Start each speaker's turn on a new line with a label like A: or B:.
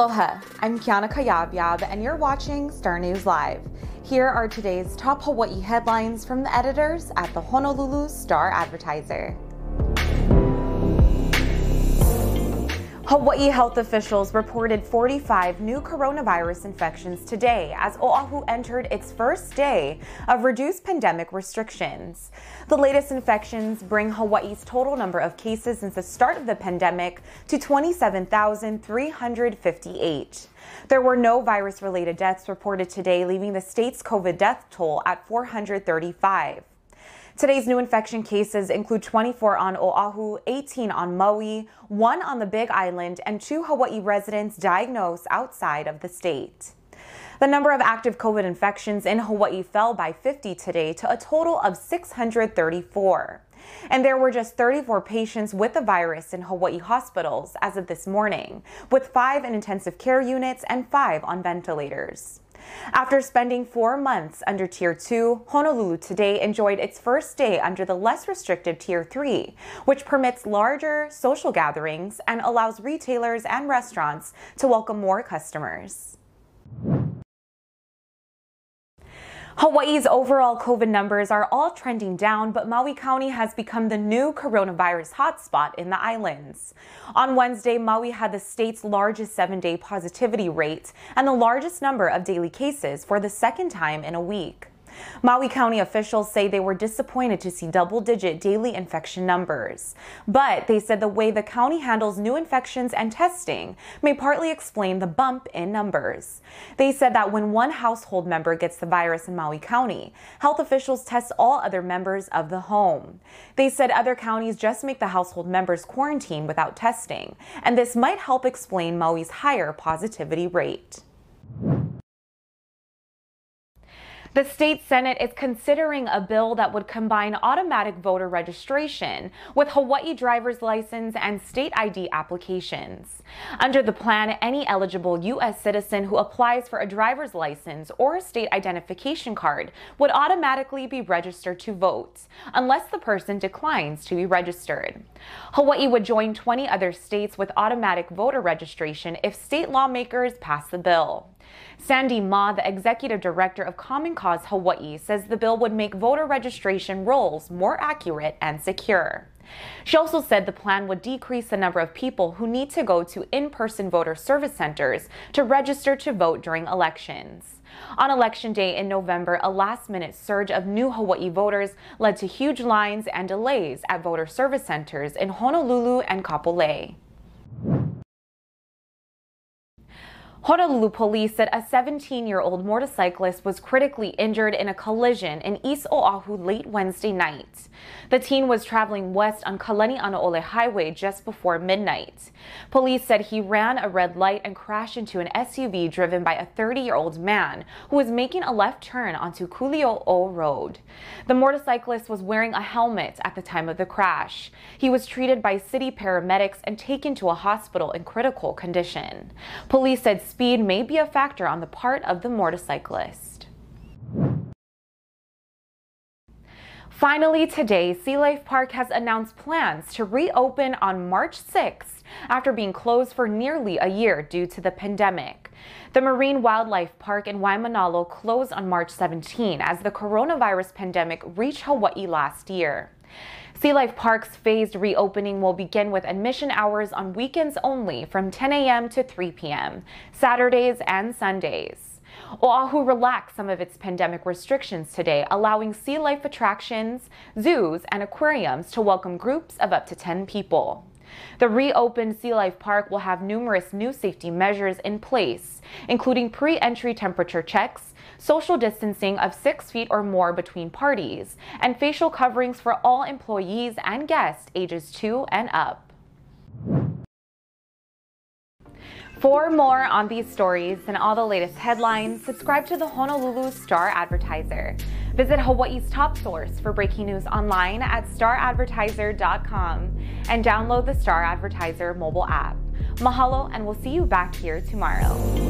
A: Aloha, I'm Kiana Kayabyab, and you're watching Star News Live. Here are today's top Hawaii headlines from the editors at the Honolulu Star Advertiser. Hawaii health officials reported 45 new coronavirus infections today as Oahu entered its first day of reduced pandemic restrictions. The latest infections bring Hawaii's total number of cases since the start of the pandemic to 27,358. There were no virus related deaths reported today, leaving the state's COVID death toll at 435. Today's new infection cases include 24 on Oahu, 18 on Maui, one on the Big Island, and two Hawaii residents diagnosed outside of the state. The number of active COVID infections in Hawaii fell by 50 today to a total of 634. And there were just 34 patients with the virus in Hawaii hospitals as of this morning, with five in intensive care units and five on ventilators. After spending four months under Tier 2, Honolulu today enjoyed its first day under the less restrictive Tier 3, which permits larger social gatherings and allows retailers and restaurants to welcome more customers. Hawaii's overall COVID numbers are all trending down, but Maui County has become the new coronavirus hotspot in the islands. On Wednesday, Maui had the state's largest seven day positivity rate and the largest number of daily cases for the second time in a week. Maui County officials say they were disappointed to see double digit daily infection numbers. But they said the way the county handles new infections and testing may partly explain the bump in numbers. They said that when one household member gets the virus in Maui County, health officials test all other members of the home. They said other counties just make the household members quarantine without testing, and this might help explain Maui's higher positivity rate. The state Senate is considering a bill that would combine automatic voter registration with Hawaii driver's license and state ID applications. Under the plan, any eligible U.S. citizen who applies for a driver's license or a state identification card would automatically be registered to vote, unless the person declines to be registered. Hawaii would join 20 other states with automatic voter registration if state lawmakers pass the bill. Sandy Ma, the executive director of Common Cause Hawaii, says the bill would make voter registration rolls more accurate and secure. She also said the plan would decrease the number of people who need to go to in person voter service centers to register to vote during elections. On election day in November, a last minute surge of new Hawaii voters led to huge lines and delays at voter service centers in Honolulu and Kapolei. Honolulu police said a 17 year old motorcyclist was critically injured in a collision in East Oahu late Wednesday night. The teen was traveling west on Kalanianaole Highway just before midnight. Police said he ran a red light and crashed into an SUV driven by a 30 year old man who was making a left turn onto Kuliouou Road. The motorcyclist was wearing a helmet at the time of the crash. He was treated by city paramedics and taken to a hospital in critical condition. Police said speed may be a factor on the part of the motorcyclist. Finally, today, Sea Life Park has announced plans to reopen on March 6th after being closed for nearly a year due to the pandemic. The Marine Wildlife Park in Waimanalo closed on March 17 as the coronavirus pandemic reached Hawaii last year. Sea Life Park's phased reopening will begin with admission hours on weekends only from 10 a.m. to 3 p.m., Saturdays and Sundays. Oahu relaxed some of its pandemic restrictions today, allowing sea life attractions, zoos, and aquariums to welcome groups of up to 10 people. The reopened Sea Life Park will have numerous new safety measures in place, including pre-entry temperature checks, social distancing of six feet or more between parties, and facial coverings for all employees and guests ages two and up. For more on these stories and all the latest headlines, subscribe to the Honolulu Star Advertiser. Visit Hawaii's top source for breaking news online at staradvertiser.com and download the Star Advertiser mobile app. Mahalo, and we'll see you back here tomorrow.